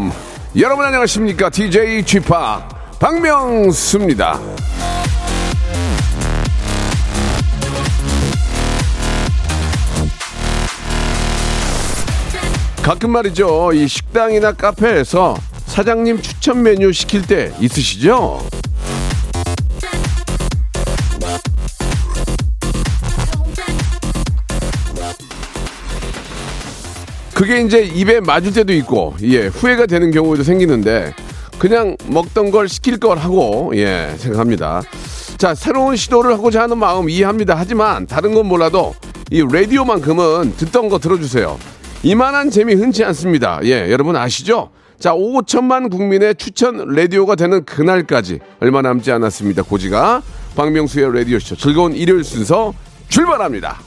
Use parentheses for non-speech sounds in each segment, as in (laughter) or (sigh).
Welcome 여러분 안녕하십니까? DJ p 박명수입니다. 가끔 말이죠. 이 식당이나 카페에서 사장님 추천 메뉴 시킬 때 있으시죠? 그게 이제 입에 맞을 때도 있고, 예, 후회가 되는 경우도 생기는데, 그냥 먹던 걸 시킬 걸 하고, 예, 생각합니다. 자, 새로운 시도를 하고자 하는 마음 이해합니다. 하지만, 다른 건 몰라도, 이 라디오만큼은 듣던 거 들어주세요. 이만한 재미 흔치 않습니다. 예, 여러분 아시죠? 자, 5천만 국민의 추천 라디오가 되는 그날까지 얼마 남지 않았습니다. 고지가 박명수의 라디오 쇼 즐거운 일요일 순서 출발합니다.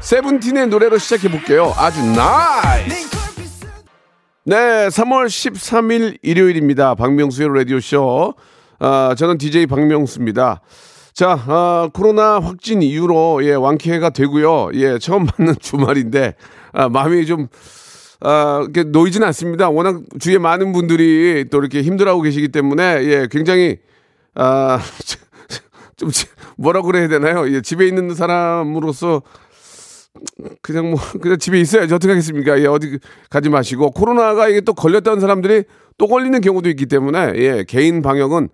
세븐틴의 노래로 시작해 볼게요. 아주 nice. 네, 3월 13일 일요일입니다. 박명수의 라디오쇼. 아, 저는 DJ 박명수입니다. 자, 아, 코로나 확진 이후로 예, 완쾌가 되고요. 예, 처음 맞는 (laughs) 주말인데 아, 마음이 좀 아, 이렇게 놓이진 않습니다. 워낙 주위에 많은 분들이 또 이렇게 힘들어하고 계시기 때문에 예, 굉장히 아, (laughs) 좀 뭐라 그래야 되나요? 예, 집에 있는 사람으로서 그냥 뭐 (laughs) 그냥 집에 있어야지 어떻게 하겠습니까? 예, 어디 가지 마시고 코로나가 이게 또 걸렸던 사람들이 또 걸리는 경우도 있기 때문에 예, 개인 방역은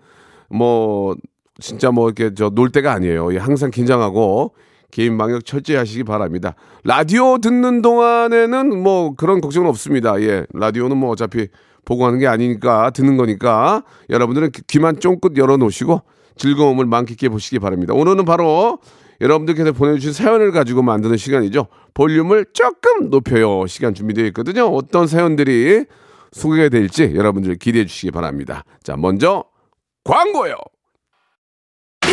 뭐 진짜 뭐 이렇게 저 놀 때가 아니에요. 예, 항상 긴장하고 개인 방역 철저히 하시기 바랍니다. 라디오 듣는 동안에는 뭐 그런 걱정은 없습니다. 예, 라디오는 뭐 어차피 보고 하는 게 아니니까 듣는 거니까 여러분들은 귀만 쫑긋 열어놓으시고 즐거움을 만끽해 보시기 바랍니다. 오늘은 바로 여러분들께서 보내주신 사연을 가지고 만드는 시간이죠. 볼륨을 조금 높여요. 시간 준비되어 있거든요. 어떤 사연들이 소개가 될지 여러분들 기대해 주시기 바랍니다. 자, 먼저 광고요.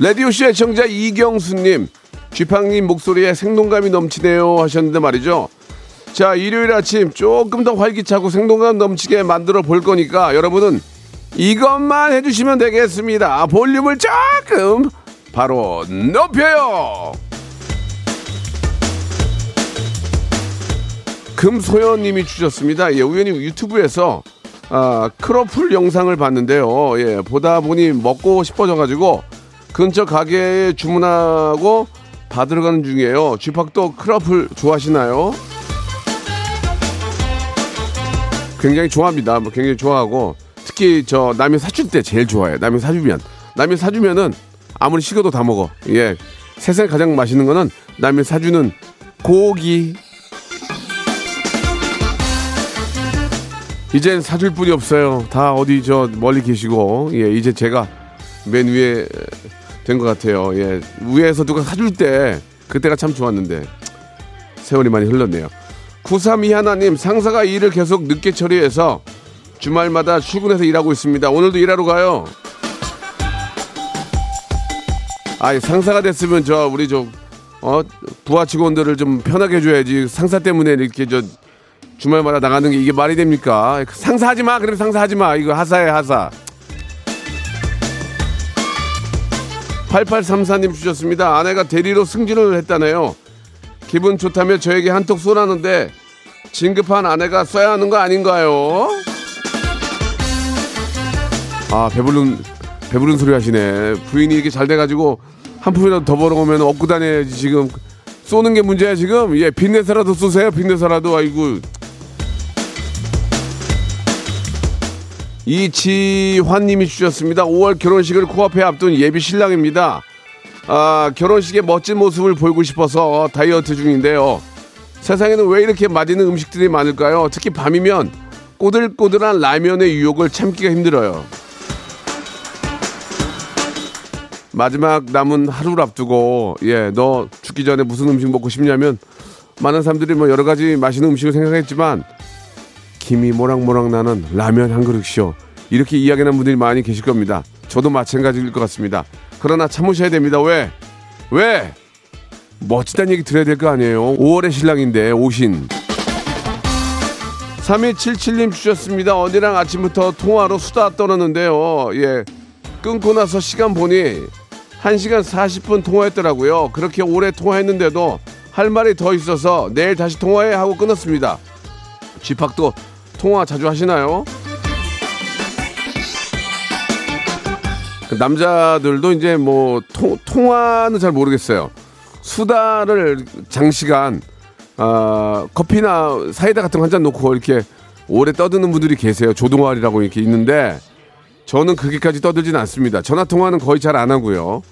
라디오쇼 애청자 이경수님, 쥐팡님 목소리에 생동감이 넘치네요 하셨는데 말이죠. 자, 일요일 아침 조금 더 활기차고 생동감 넘치게 만들어 볼 거니까 여러분은 이것만 해주시면 되겠습니다. 볼륨을 조금 바로 높여요. 금소연님이 주셨습니다. 예, 우연히 유튜브에서 아, 크로플 영상을 봤는데요. 예, 보다 보니 먹고 싶어져가지고 근처 가게에 주문하고 받으러 가는 중이에요. 쥐팍도 크로플 좋아하시나요? 굉장히 좋아합니다. 뭐 굉장히 좋아하고 특히 저 남이 사줄 때 제일 좋아해요. 남이 사주면 남이 사주면은 아무리 식어도 다 먹어. 예, 세상에 가장 맛있는 거는 남이 사주는 고기. 이젠 사줄 분이 없어요. 다 어디 저 멀리 계시고 예, 이제 제가 맨 위에 된 것 같아요. 예, 위에서 누가 사줄 때 그때가 참 좋았는데 세월이 많이 흘렀네요. 932 하나님 상사가 일을 계속 늦게 처리해서 주말마다 출근해서 일하고 있습니다. 오늘도 일하러 가요. 아, 상사가 됐으면 저 우리 좀 어, 부하 직원들을 좀 편하게 해줘야지. 상사 때문에 이렇게 저 주말마다 나가는 게 이게 말이 됩니까? 상사하지 마. 그러면 상사하지 마. 이거 하사야 하사. 8834님 주셨습니다. 아내가 대리로 승진을 했다네요. 기분 좋다며 저에게 한턱 쏘라는데 진급한 아내가 써야 하는 거 아닌가요? 아 배부른 배부른 소리 하시네. 부인이 이렇게 잘 돼가지고 한 푼이라도 더 벌어오면 얻고 다녀야지 지금 쏘는 게 문제야 지금. 예 빚내서라도 쏘세요. 빚내서라도 아이고. 이지환님이 주셨습니다. 5월 결혼식을 코앞에 앞둔 예비 신랑입니다. 아, 결혼식의 멋진 모습을 보이고 싶어서 다이어트 중인데요. 세상에는 왜 이렇게 맛있는 음식들이 많을까요? 특히 밤이면 꼬들꼬들한 라면의 유혹을 참기가 힘들어요. 마지막 남은 하루를 앞두고 예, 너 죽기 전에 무슨 음식 먹고 싶냐면 많은 사람들이 뭐 여러 가지 맛있는 음식을 생각했지만 김이 모락모락 나는 라면 한 그릇이요. 이렇게 이야기하는 분들이 많이 계실 겁니다. 저도 마찬가지일 것 같습니다. 그러나 참으셔야 됩니다. 왜? 왜? 멋지다는 얘기 들어야 될 거 아니에요. 5월의 신랑인데 오신. 3277님 주셨습니다. 언니랑 아침부터 통화로 수다 떨었는데요. 예. 끊고 나서 시간 보니 1시간 40분 통화했더라고요. 그렇게 오래 통화했는데도 할 말이 더 있어서 내일 다시 통화해 하고 끊었습니다. 집합도 통화 자주 하시나요? 그 남자들도 이제 뭐 통, 통화는 잘 모르겠어요. 수다를 장시간 아, 커피나 사이다 같은 거 한 잔 놓고 이렇게 오래 떠드는 분들이 계세요. 조동아리라고 이렇게 있는데 저는 그렇게까지 떠들진 않습니다. 전화 통화는 거의 잘 안 하고요.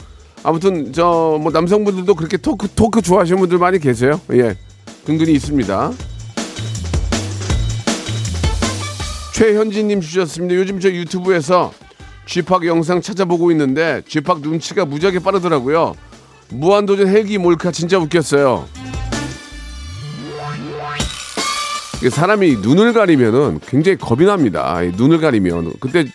아무튼 저 뭐 남성분들도 그렇게 토크 토크 좋아하시는 분들 많이 계세요. 예, 근근히 있습니다. 최현진님 주셨습니다. 요즘 저 유튜브에서 쥐팍 영상 찾아보고 있는데 쥐팍 눈치가 무지하게 빠르더라고요. 무한도전 헬기 몰카 진짜 웃겼어요. 사람이 눈을 가리면은 굉장히 겁이 납니다. 이 눈을 가리면 그때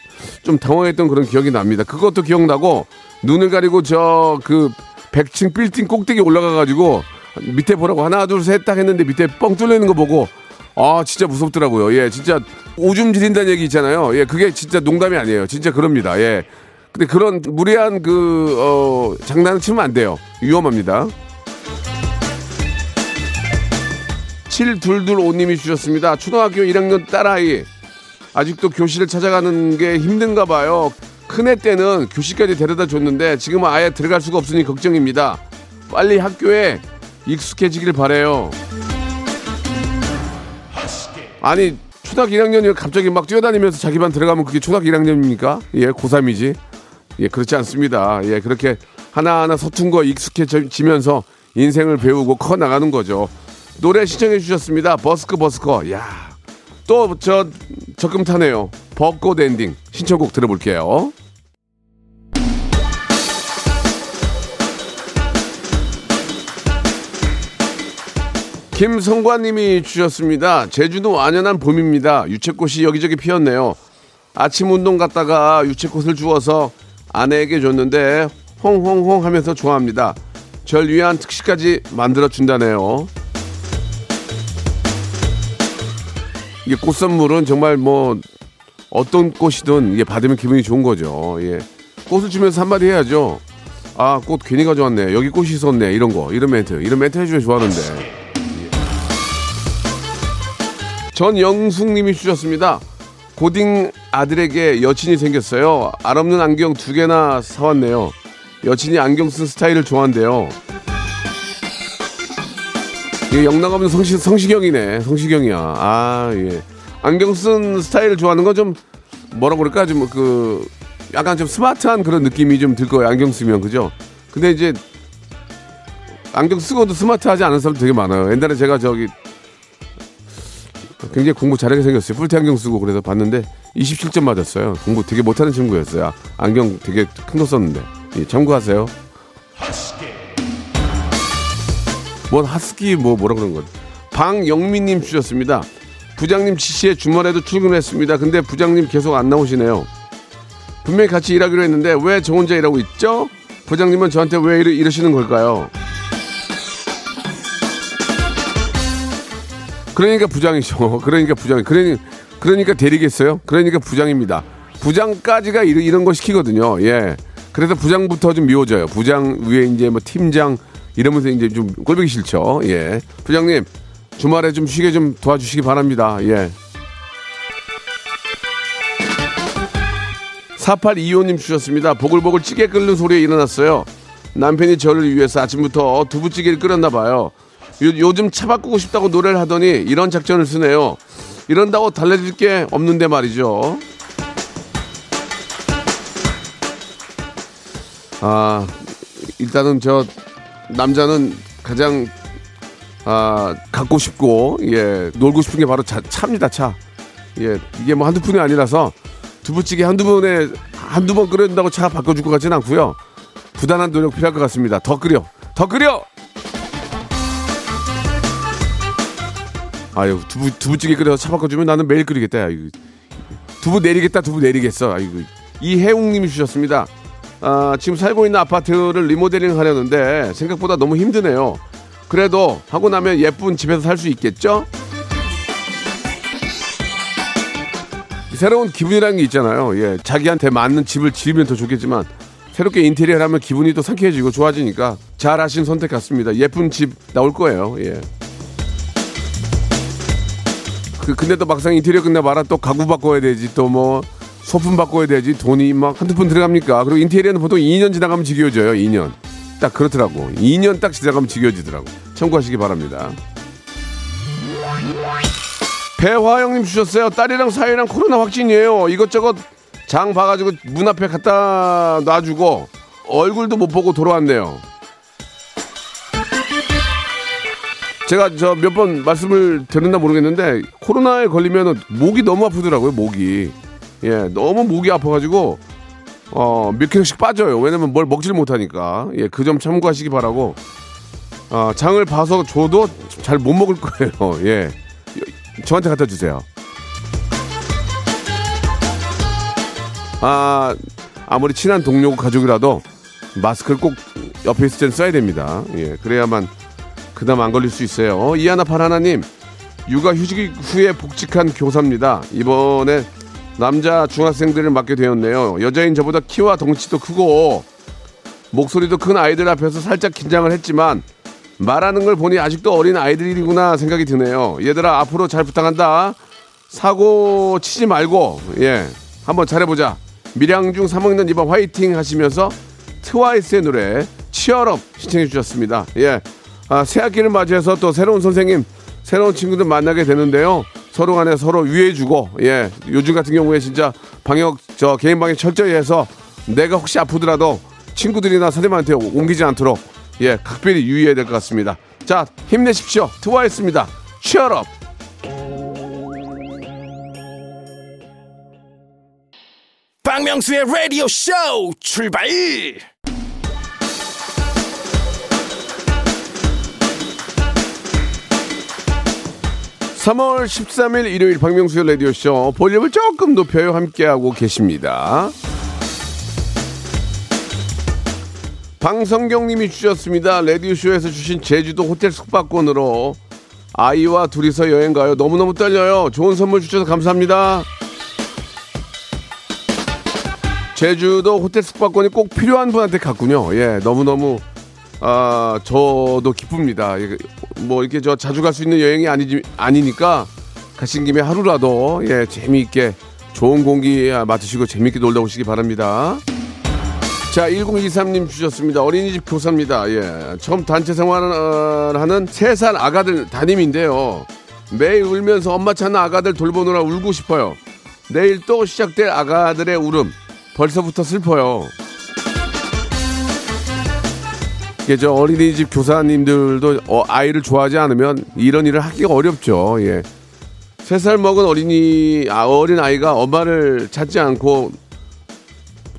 좀 당황했던 그런 기억이 납니다. 그것도 기억나고 눈을 가리고 저 그 100층 빌딩 꼭대기 올라가 가지고 밑에 보라고 하나 둘 셋 딱 했는데 밑에 뻥 뚫려 있는 거 보고 아 진짜 무섭더라고요. 예, 진짜 오줌 지린다는 얘기 있잖아요. 예, 그게 진짜 농담이 아니에요. 진짜 그럽니다. 예. 근데 그런 무리한 그 어, 장난을 치면 안 돼요. 위험합니다. 7225님이 주셨습니다. 초등학교 1학년 딸아이. 아직도 교실을 찾아가는 게 힘든가 봐요. 큰애 때는 교실까지 데려다 줬는데 지금은 아예 들어갈 수가 없으니 걱정입니다. 빨리 학교에 익숙해지길 바래요. 아니 초등학교 1학년이 갑자기 막 뛰어다니면서 자기 반 들어가면 그게 초등학교 1학년입니까? 예, 고3이지. 예, 그렇지 않습니다. 예, 그렇게 하나하나 서툰 거 익숙해지면서 인생을 배우고 커 나가는 거죠. 노래 시청해 주셨습니다. 버스커 버스커. 야. 또 저 적금 타네요. 벚꽃 엔딩 신청곡 들어볼게요. 김성관님이 주셨습니다. 제주도 완연한 봄입니다. 유채꽃이 여기저기 피었네요. 아침 운동 갔다가 유채꽃을 주워서 아내에게 줬는데 홍홍홍 하면서 좋아합니다. 절 위한 특식까지 만들어 준다네요. 이게 꽃 선물은 정말 뭐 어떤 꽃이든 이게 받으면 기분이 좋은 거죠. 예. 꽃을 주면서 한마디 해야죠. 아, 꽃 괜히 가져왔네. 여기 꽃이 있었네. 이런 거. 이런 멘트. 이런 멘트 해주면 좋아하는데. 전영숙님이 주셨습니다. 고딩 아들에게 여친이 생겼어요. 알 없는 안경 두 개나 사왔네요. 여친이 안경 쓴 스타일을 좋아한대요. 이게 영락없는 성시, 성시경이네. 성시경이야. 아, 예. 안경 쓴 스타일을 좋아하는 건 좀 뭐라 그럴까? 좀 그 약간 좀 스마트한 그런 느낌이 좀 들 거예요. 안경 쓰면. 그죠? 근데 이제 안경 쓰고도 스마트하지 않은 사람 되게 많아요. 옛날에 제가 저기 굉장히 공부 잘하게 생겼어요. 풀테 안경 쓰고 그래서 봤는데 27점 맞았어요. 공부 되게 못하는 친구였어요. 안경 되게 큰 거 썼는데. 예, 참고하세요. 뭔 하스키 뭐 뭐라 그런 거. 방영민님 주셨습니다. 부장님 지시에 주말에도 출근했습니다. 근데 부장님 계속 안 나오시네요. 분명히 같이 일하기로 했는데 왜 저 혼자 일하고 있죠? 부장님은 저한테 왜 이러, 이러시는 걸까요? 그러니까 부장이죠. (laughs) 그러니까 부장. 그러니 그러니까 대리겠어요. 그러니까 부장입니다. 부장까지가 이런, 이런 거 시키거든요. 예. 그래서 부장부터 좀 미워져요. 부장 위에 이제 뭐 팀장 이러면서 이제 좀 꼴보기 싫죠. 예. 부장님 주말에 좀 쉬게 좀 도와주시기 바랍니다. 예. 4825님 주셨습니다. 보글보글 찌개 끓는 소리에 일어났어요. 남편이 저를 위해서 아침부터 두부찌개를 끓였나 봐요. 요, 즘차 바꾸고 싶다고 노래를 하더니 이런 작전을 쓰네요. 이런다고 달래줄 게 없는데 말이죠. 아, 일단은 저 남자는 가장 아, 갖고 싶고 예, 놀고 싶은 게 바로 차, 차입니다, 차. 예, 이게 뭐 한두 푼이 아니라서 두부찌개 한두 번에 한두 번 끓인다고 차 바꿔줄 것 같지는 않고요. 부단한 노력 필요할 것 같습니다. 더 끓여, 더 끓여. 아유 두부 두부찌개 끓여서 차 바꿔주면 나는 매일 끓이겠다. 야, 이거. 두부 내리겠다, 두부 내리겠어. 아이고 이혜웅님이 주셨습니다. 아, 지금 살고 있는 아파트를 리모델링 하려는데 생각보다 너무 힘드네요. 그래도 하고 나면 예쁜 집에서 살 수 있겠죠? 새로운 기분이라는 게 있잖아요. 예, 자기한테 맞는 집을 지으면 더 좋겠지만 새롭게 인테리어를 하면 기분이 또 상쾌해지고 좋아지니까 잘 하신 선택 같습니다. 예쁜 집 나올 거예요. 예. 그 근데 또 막상 인테리어 끝내 봐라 또 가구 바꿔야 되지 또 뭐 소품 바꿔야 되지 돈이 막 한두 푼 들어갑니까? 그리고 인테리어는 보통 2년 지나가면 지겨워져요. 2년. 딱 그렇더라고. 2년 딱 지나가면 지겨워지더라고. 참고하시기 바랍니다. 배화영님 주셨어요. 딸이랑 사이랑 코로나 확진이에요. 이것저것 장 봐가지고 문 앞에 갖다 놔주고 얼굴도 못 보고 돌아왔네요. 제가 저 몇 번 말씀을 드렸나 모르겠는데 코로나에 걸리면 목이 너무 아프더라고요. 목이 예 너무 목이 아파가지고 어몇 킬로씩 빠져요. 왜냐면 뭘 먹질 못하니까 예그 점 참고하시기 바라고 어, 장을 봐서 줘도 잘 못 먹을 거예요. (laughs) 예 저한테 갖다 주세요. 아 아무리 친한 동료 가족이라도 마스크를 꼭 옆에 있을 땐 써야 됩니다. 예 그래야만 그다음 안 걸릴 수 있어요. 어, 이하나 파라나님 육아 휴직 후에 복직한 교사입니다. 이번에 남자 중학생들을 맡게 되었네요. 여자인 저보다 키와 덩치도 크고 목소리도 큰 아이들 앞에서 살짝 긴장을 했지만 말하는 걸 보니 아직도 어린 아이들이구나 생각이 드네요. 얘들아 앞으로 잘 부탁한다. 사고 치지 말고 예 한번 잘해보자. 밀양중 3학년 이번 화이팅 하시면서 트와이스의 노래 치얼업 신청해 주셨습니다. 예. 아, 새 학기를 맞이해서 또 새로운 선생님, 새로운 친구들 만나게 되는데요. 서로 간에 서로 위해주고, 예. 요즘 같은 경우에 진짜 방역, 저 개인 방역 철저히 해서 내가 혹시 아프더라도 친구들이나 선생님한테 옮기지 않도록, 예. 각별히 유의해야 될 것 같습니다. 자, 힘내십시오. 트와이스입니다. 치얼업! 박명수의 라디오 쇼 출발! 3월 13일 일요일 박명수의 라디오쇼 볼륨을 조금 높여요 함께하고 계십니다. 방성경님이 주셨습니다. 라디오쇼에서 주신 제주도 호텔 숙박권으로 아이와 둘이서 여행 가요. 너무너무 떨려요. 좋은 선물 주셔서 감사합니다. 제주도 호텔 숙박권이 꼭 필요한 분한테 갔군요. 예, 너무너무 아, 저도 기쁩니다. 예, 뭐 이렇게 저 자주 갈 수 있는 여행이 아니지 아니니까 가신 김에 하루라도 예 재미있게 좋은 공기 맡으시고 재미있게 놀다 오시기 바랍니다. 자, 1023님 주셨습니다. 어린이집 교사입니다. 예. 처음 단체 생활하는 3살 아가들 담임인데요. 매일 울면서 엄마 찾는 아가들 돌보느라 울고 싶어요. 내일 또 시작될 아가들의 울음. 벌써부터 슬퍼요. 이게 저 어린이집 교사님들도 어, 아이를 좋아하지 않으면 이런 일을 하기가 어렵죠. 예. 세 살 먹은 어린이 아, 어린 아이가 엄마를 찾지 않고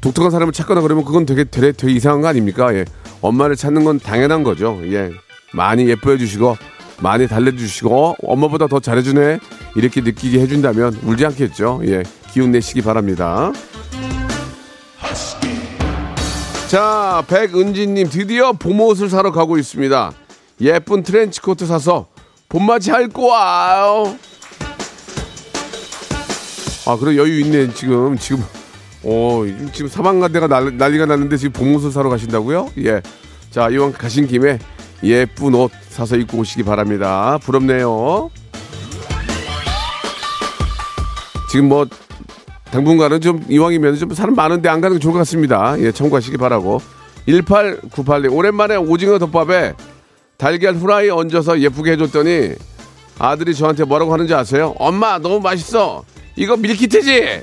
독특한 사람을 찾거나 그러면 그건 되게 되게, 되게 이상한 거 아닙니까? 예. 엄마를 찾는 건 당연한 거죠. 예. 많이 예뻐해 주시고 많이 달래 주시고 어, 엄마보다 더 잘해 주네. 이렇게 느끼게 해 준다면 울지 않겠죠. 예. 기운 내시기 바랍니다. 자, 백은지님 드디어 봄옷을 사러 가고 있습니다. 예쁜 트렌치코트 사서 봄맞이 할 거와요. 아, 그래 여유 있네 지금 지금. 오, 지금 사방가대가 난리 가 났는데 지금 봄옷을 사러 가신다고요? 예. 자, 이왕 가신 김에 예쁜 옷 사서 입고 오시기 바랍니다. 부럽네요. 지금 뭐 당분간은 좀 이왕이면 좀 사람 많은데 안 가는 게 좋을 것 같습니다. 예, 참고하시기 바라고. 1898님, 오랜만에 오징어 덮밥에 달걀 후라이 얹어서 예쁘게 해줬더니 아들이 저한테 뭐라고 하는지 아세요? 엄마, 너무 맛있어. 이거 밀키트지?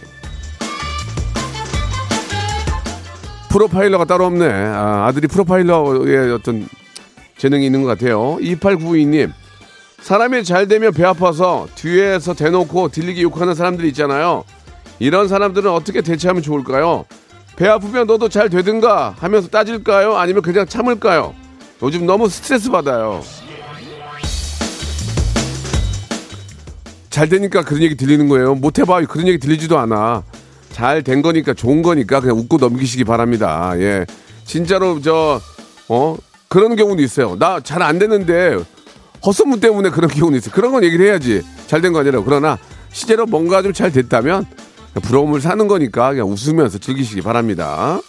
프로파일러가 따로 없네. 아, 아들이 프로파일러의 어떤 재능이 있는 것 같아요. 2892님. 사람이 잘 되면 배 아파서 뒤에서 대놓고 들리기 욕하는 사람들이 있잖아요. 이런 사람들은 어떻게 대처하면 좋을까요? 배 아프면 너도 잘 되든가 하면서 따질까요? 아니면 그냥 참을까요? 요즘 너무 스트레스 받아요. 잘 되니까 그런 얘기 들리는 거예요. 못 해봐. 그런 얘기 들리지도 않아. 잘 된 거니까 좋은 거니까 그냥 웃고 넘기시기 바랍니다. 예. 진짜로 저, 어? 그런 경우도 있어요. 나 잘 안 되는데 헛소문 때문에 그런 (laughs) 경우도 있어요. 그런 건 얘기를 해야지. 잘 된 거 아니라. 그러나 실제로 뭔가 좀 잘 됐다면 부러움을 사는 거니까 그냥 웃으면서 즐기시기 바랍니다.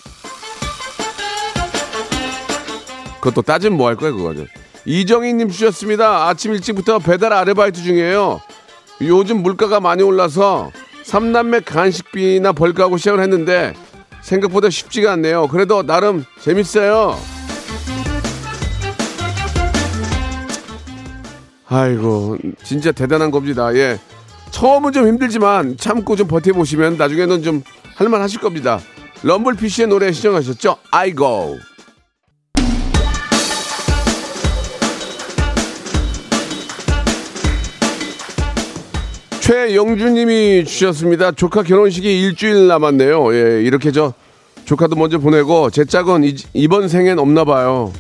그것도 따지면 뭐 할 거야, 그거는. 이정희님 주셨습니다. 아침 일찍부터 배달 아르바이트 중이에요. 요즘 물가가 많이 올라서 삼남매 간식비나 벌까하고 시작을 했는데 생각보다 쉽지가 않네요. 그래도 나름 재밌어요. 아이고, 진짜 대단한 겁니다. 예. 처음은 좀 힘들지만 참고 좀 버텨보시면 나중에는 좀 할만 하실 겁니다. 럼블피쉬의 노래 시청하셨죠? 아이고. 최영주님이 주셨습니다. 조카 결혼식이 일주일 남았네요. 예, 이렇게 저 조카도 먼저 보내고 제 짝은 이, 이번 생엔 없나 봐요.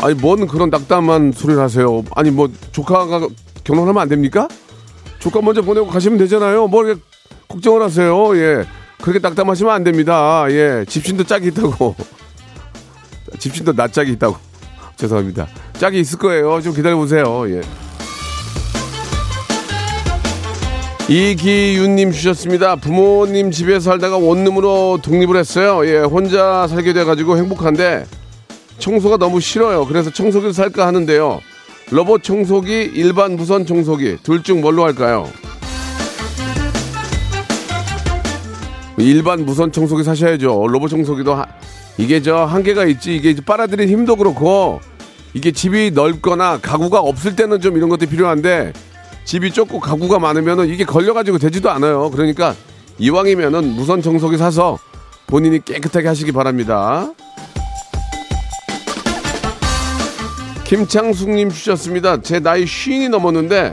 아니 뭔 그런 낙담한 소리를 하세요. 아니 뭐 조카가 결혼하면 안 됩니까? 조카 먼저 보내고 가시면 되잖아요. 뭐 이렇게 걱정을 하세요. 예. 그렇게 낙담하시면 안 됩니다. 예. 집신도 짝이 있다고. (laughs) 집신도 나 짝이 있다고. (laughs) 죄송합니다. 짝이 있을 거예요. 좀 기다려 보세요. 예. 이기윤님 주셨습니다. 부모님 집에 살다가 원룸으로 독립을 했어요. 예, 혼자 살게 돼가지고 행복한데 청소가 너무 싫어요. 그래서 청소기를 살까 하는데요. 로봇 청소기, 일반 무선 청소기 둘 중 뭘로 할까요? 일반 무선 청소기 사셔야죠. 로봇 청소기도 하, 이게 저 한계가 있지. 이게 빨아들인 힘도 그렇고 이게 집이 넓거나 가구가 없을 때는 좀 이런 것도 필요한데 집이 좁고 가구가 많으면은 이게 걸려가지고 되지도 않아요. 그러니까 이왕이면은 무선 청소기 사서 본인이 깨끗하게 하시기 바랍니다. 김창숙님 주셨습니다. 제 나이 쉰이 넘었는데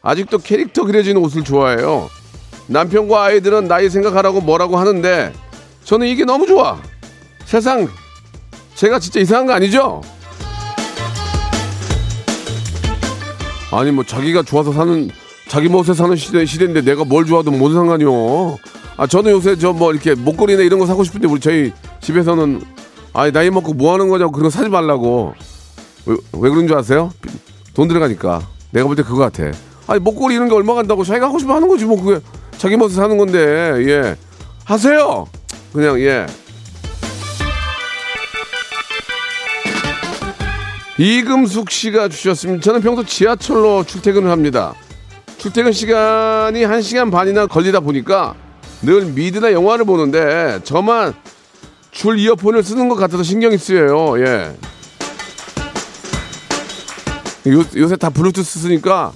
아직도 캐릭터 그려지는 옷을 좋아해요. 남편과 아이들은 나이 생각하라고 뭐라고 하는데 저는 이게 너무 좋아. 세상 제가 진짜 이상한 거 아니죠? 아니 뭐 자기가 좋아서 사는 자기 멋에 사는 시대 시대인데 내가 뭘 좋아도 뭔 상관이요? 아 저는 요새 저 뭐 이렇게 목걸이나 이런 거 사고 싶은데 우리 저희 집에서는 아니 나이 먹고 뭐 하는 거냐고 그런 거 사지 말라고 왜, 왜 그런 줄 아세요? 돈 들어가니까 내가 볼 때 그거 같아. 아니 목걸이 이런 게 얼마 간다고 자기가 하고 싶으면 하는 거지 뭐 그게 자기 멋에 사는 건데 예 하세요 그냥 예. 이금숙 씨가 주셨습니다. 저는 평소 지하철로 출퇴근을 합니다. 출퇴근 시간이 1시간 반이나 걸리다 보니까 늘 미드나 영화를 보는데 저만 줄 이어폰을 쓰는 것 같아서 신경이 쓰여요. 예. 요, 요새 다 블루투스 쓰니까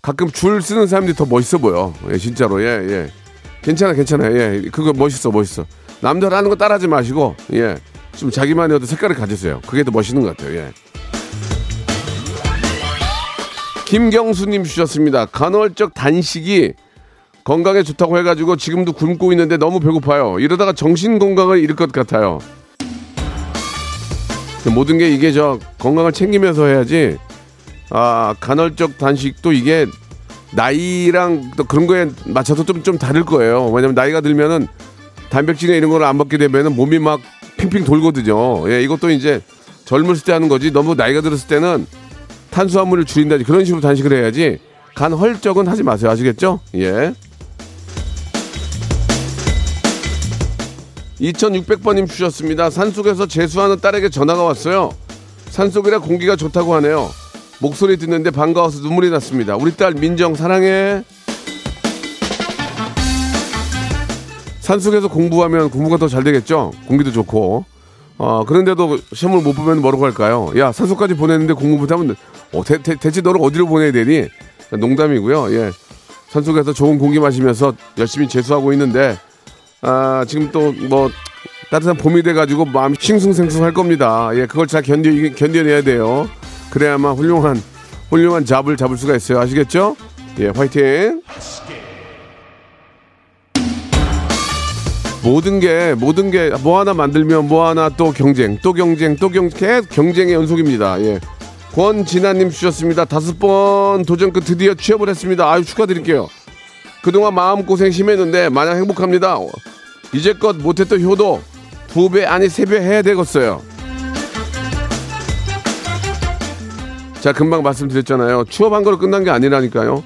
가끔 줄 쓰는 사람들이 더 멋있어 보여. 예, 진짜로. 예, 예. 괜찮아, 괜찮아. 예. 그거 멋있어, 멋있어. 남들 하는 거 따라하지 마시고, 예. 좀 자기만의 어떤 색깔을 가지세요. 그게 더 멋있는 것 같아요. 예. 김경수님 주셨습니다. 간헐적 단식이 건강에 좋다고 해가지고 지금도 굶고 있는데 너무 배고파요. 이러다가 정신 건강을 잃을 것 같아요. 모든 게 이게 저 건강을 챙기면서 해야지. 아 간헐적 단식도 이게 나이랑 또 그런 거에 맞춰서 좀 좀 다를 거예요. 왜냐면 나이가 들면은 단백질이나 이런 거를 안 먹게 되면은 몸이 막 핑핑 돌거든요. 예, 이것도 이제 젊었을 때 하는 거지. 너무 나이가 들었을 때는 탄수화물을 줄인다지 그런 식으로 단식을 해야지 간 헐적은 하지 마세요. 아시겠죠? 예. 2600번님 주셨습니다. 산속에서 재수하는 딸에게 전화가 왔어요. 산속이라 공기가 좋다고 하네요. 목소리 듣는데 반가워서 눈물이 났습니다. 우리 딸 민정 사랑해. 산속에서 공부하면 공부가 더 잘 되겠죠? 공기도 좋고. 어, 그런데도 시험을 못 보면 뭐라고 할까요? 야, 산속까지 보냈는데 공부 못하면, 어, 대, 대, 대체 너를 어디로 보내야 되니? 농담이고요. 예. 산속에서 좋은 공기 마시면서 열심히 재수하고 있는데, 아, 지금 또 뭐 따뜻한 봄이 돼가지고 마음이 싱숭생숭할 겁니다. 예, 그걸 잘 견뎌 견뎌내야 돼요. 그래야만 훌륭한 훌륭한 잡을 잡을 수가 있어요. 아시겠죠? 예, 화이팅. 모든 게 모든 게 뭐 하나 만들면 뭐 하나 또 경쟁, 또 경쟁, 또 경쟁, 계속 경쟁의 연속입니다. 예. 권진아님 주셨습니다. 다섯 번 도전 끝 드디어 취업을 했습니다. 아유 축하드릴게요. 그동안 마음고생 심했는데 마냥 행복합니다. 이제껏 못했던 효도 두 배 아니 세 배 해야 되겠어요. 자 금방 말씀드렸잖아요. 취업한 걸로 끝난 게 아니라니까요.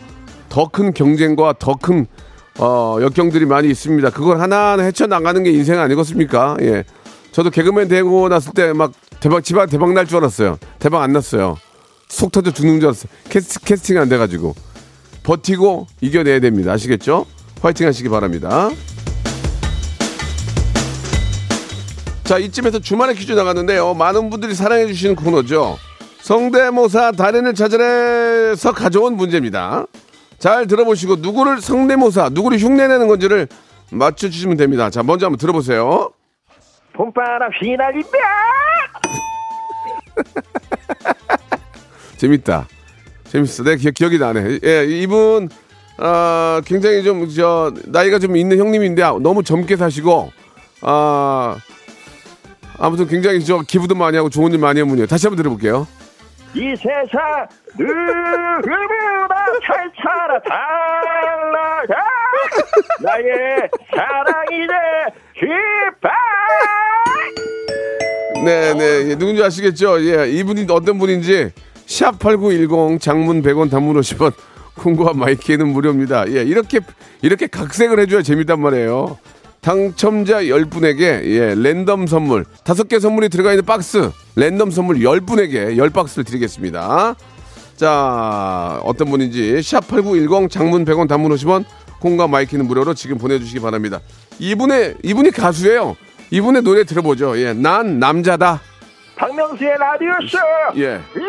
더 큰 경쟁과 더큰 어, 역경들이 많이 있습니다. 그걸 하나하나 헤쳐나가는 게 인생 아니겠습니까? 예. 저도 개그맨 되고 났을 때 막 대박, 집안 대박 날 줄 알았어요. 대박 안 났어요. 속 터져 죽는 줄 알았어요. 캐스, 캐스팅 안 돼가지고. 버티고 이겨내야 됩니다. 아시겠죠? 화이팅 하시기 바랍니다. 자, 이쯤에서 주말에 퀴즈 나갔는데요. 많은 분들이 사랑해주시는 코너죠. 성대모사 달인을 찾아내서 가져온 문제입니다. 잘 들어보시고 누구를 성대모사, 누구를 흉내내는 건지를 맞춰주시면 됩니다. 자, 먼저 한번 들어보세요. 봄바람 휘날리며 (laughs) 재밌다. 재밌어. 내 기, 기억이 나네. 예, 이분, 아, 굉장히 좀, 저, 나이가 좀 있는 형님인데 너무 젊게 사시고, 아, 아무튼 굉장히 저 기부도 많이 하고 좋은 일 많이 한 분이에요. 다시 한번 들어볼게요. 이 세상 누구보다 잘 살아 달라가 나의 사랑 이제 휘발 네, 네. 예, 누군지 아시겠죠? 예, 이분이 어떤 분인지 샵8910 장문 100원 단문 50원 콩과 my K는 무료입니다. 예, 이렇게 이렇게 각색을 해줘야 재밌단 말이에요. 당첨자 10분에게 예, 랜덤 선물 5개 선물이 들어가 있는 박스 랜덤 선물 10분에게 10박스를 드리겠습니다. 자, 어떤 분인지 샵8910 장문 100원 단문 50원 콩과 my K는 무료로 지금 보내주시기 바랍니다. 이분의 이분이 가수예요. 이분의 노래 들어보죠. 예, 난 남자다. 박명수의 라디오 쇼 예. 휘 (laughs)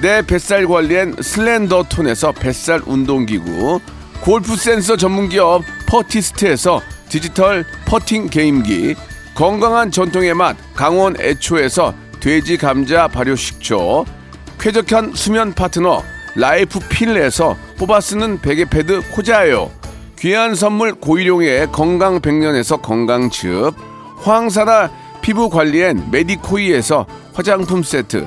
내 뱃살 관리엔 슬렌더 톤에서 뱃살 운동기구, 골프 센서 전문기업 퍼티스트에서 디지털 퍼팅 게임기, 건강한 전통의 맛 강원 애초에서 돼지 감자 발효 식초, 쾌적한 수면 파트너 라이프 필에서 뽑아 쓰는 베개 패드 코자요, 귀한 선물 고일용의 건강 백년에서 건강즙, 황사라 피부 관리엔 메디코이에서 화장품 세트,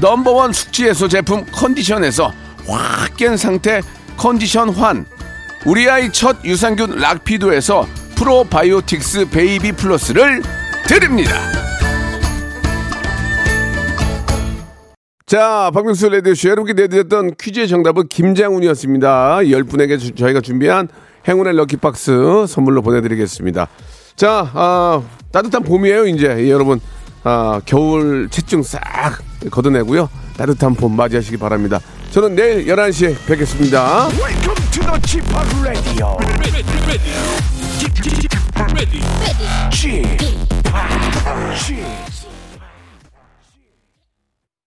넘버원 숙취해소 제품 컨디션에서 확 깬 상태 컨디션 환 우리 아이 첫 유산균 락피도에서 프로바이오틱스 베이비 플러스를 드립니다 자, 박명수 레디오쇼 여러분께 내드렸던 퀴즈의 정답은 김장훈이었습니다. 10분에게 주- 저희가 준비한 행운의 럭키박스 선물로 보내드리겠습니다. 자, 아, 따뜻한 봄이에요, 이제. 예, 여러분, 아, 겨울 체증 싹 걷어내고요. 따뜻한 봄 맞이하시기 바랍니다. 저는 내일 11시에 뵙겠습니다. Welcome to the Chip Radio. Chip,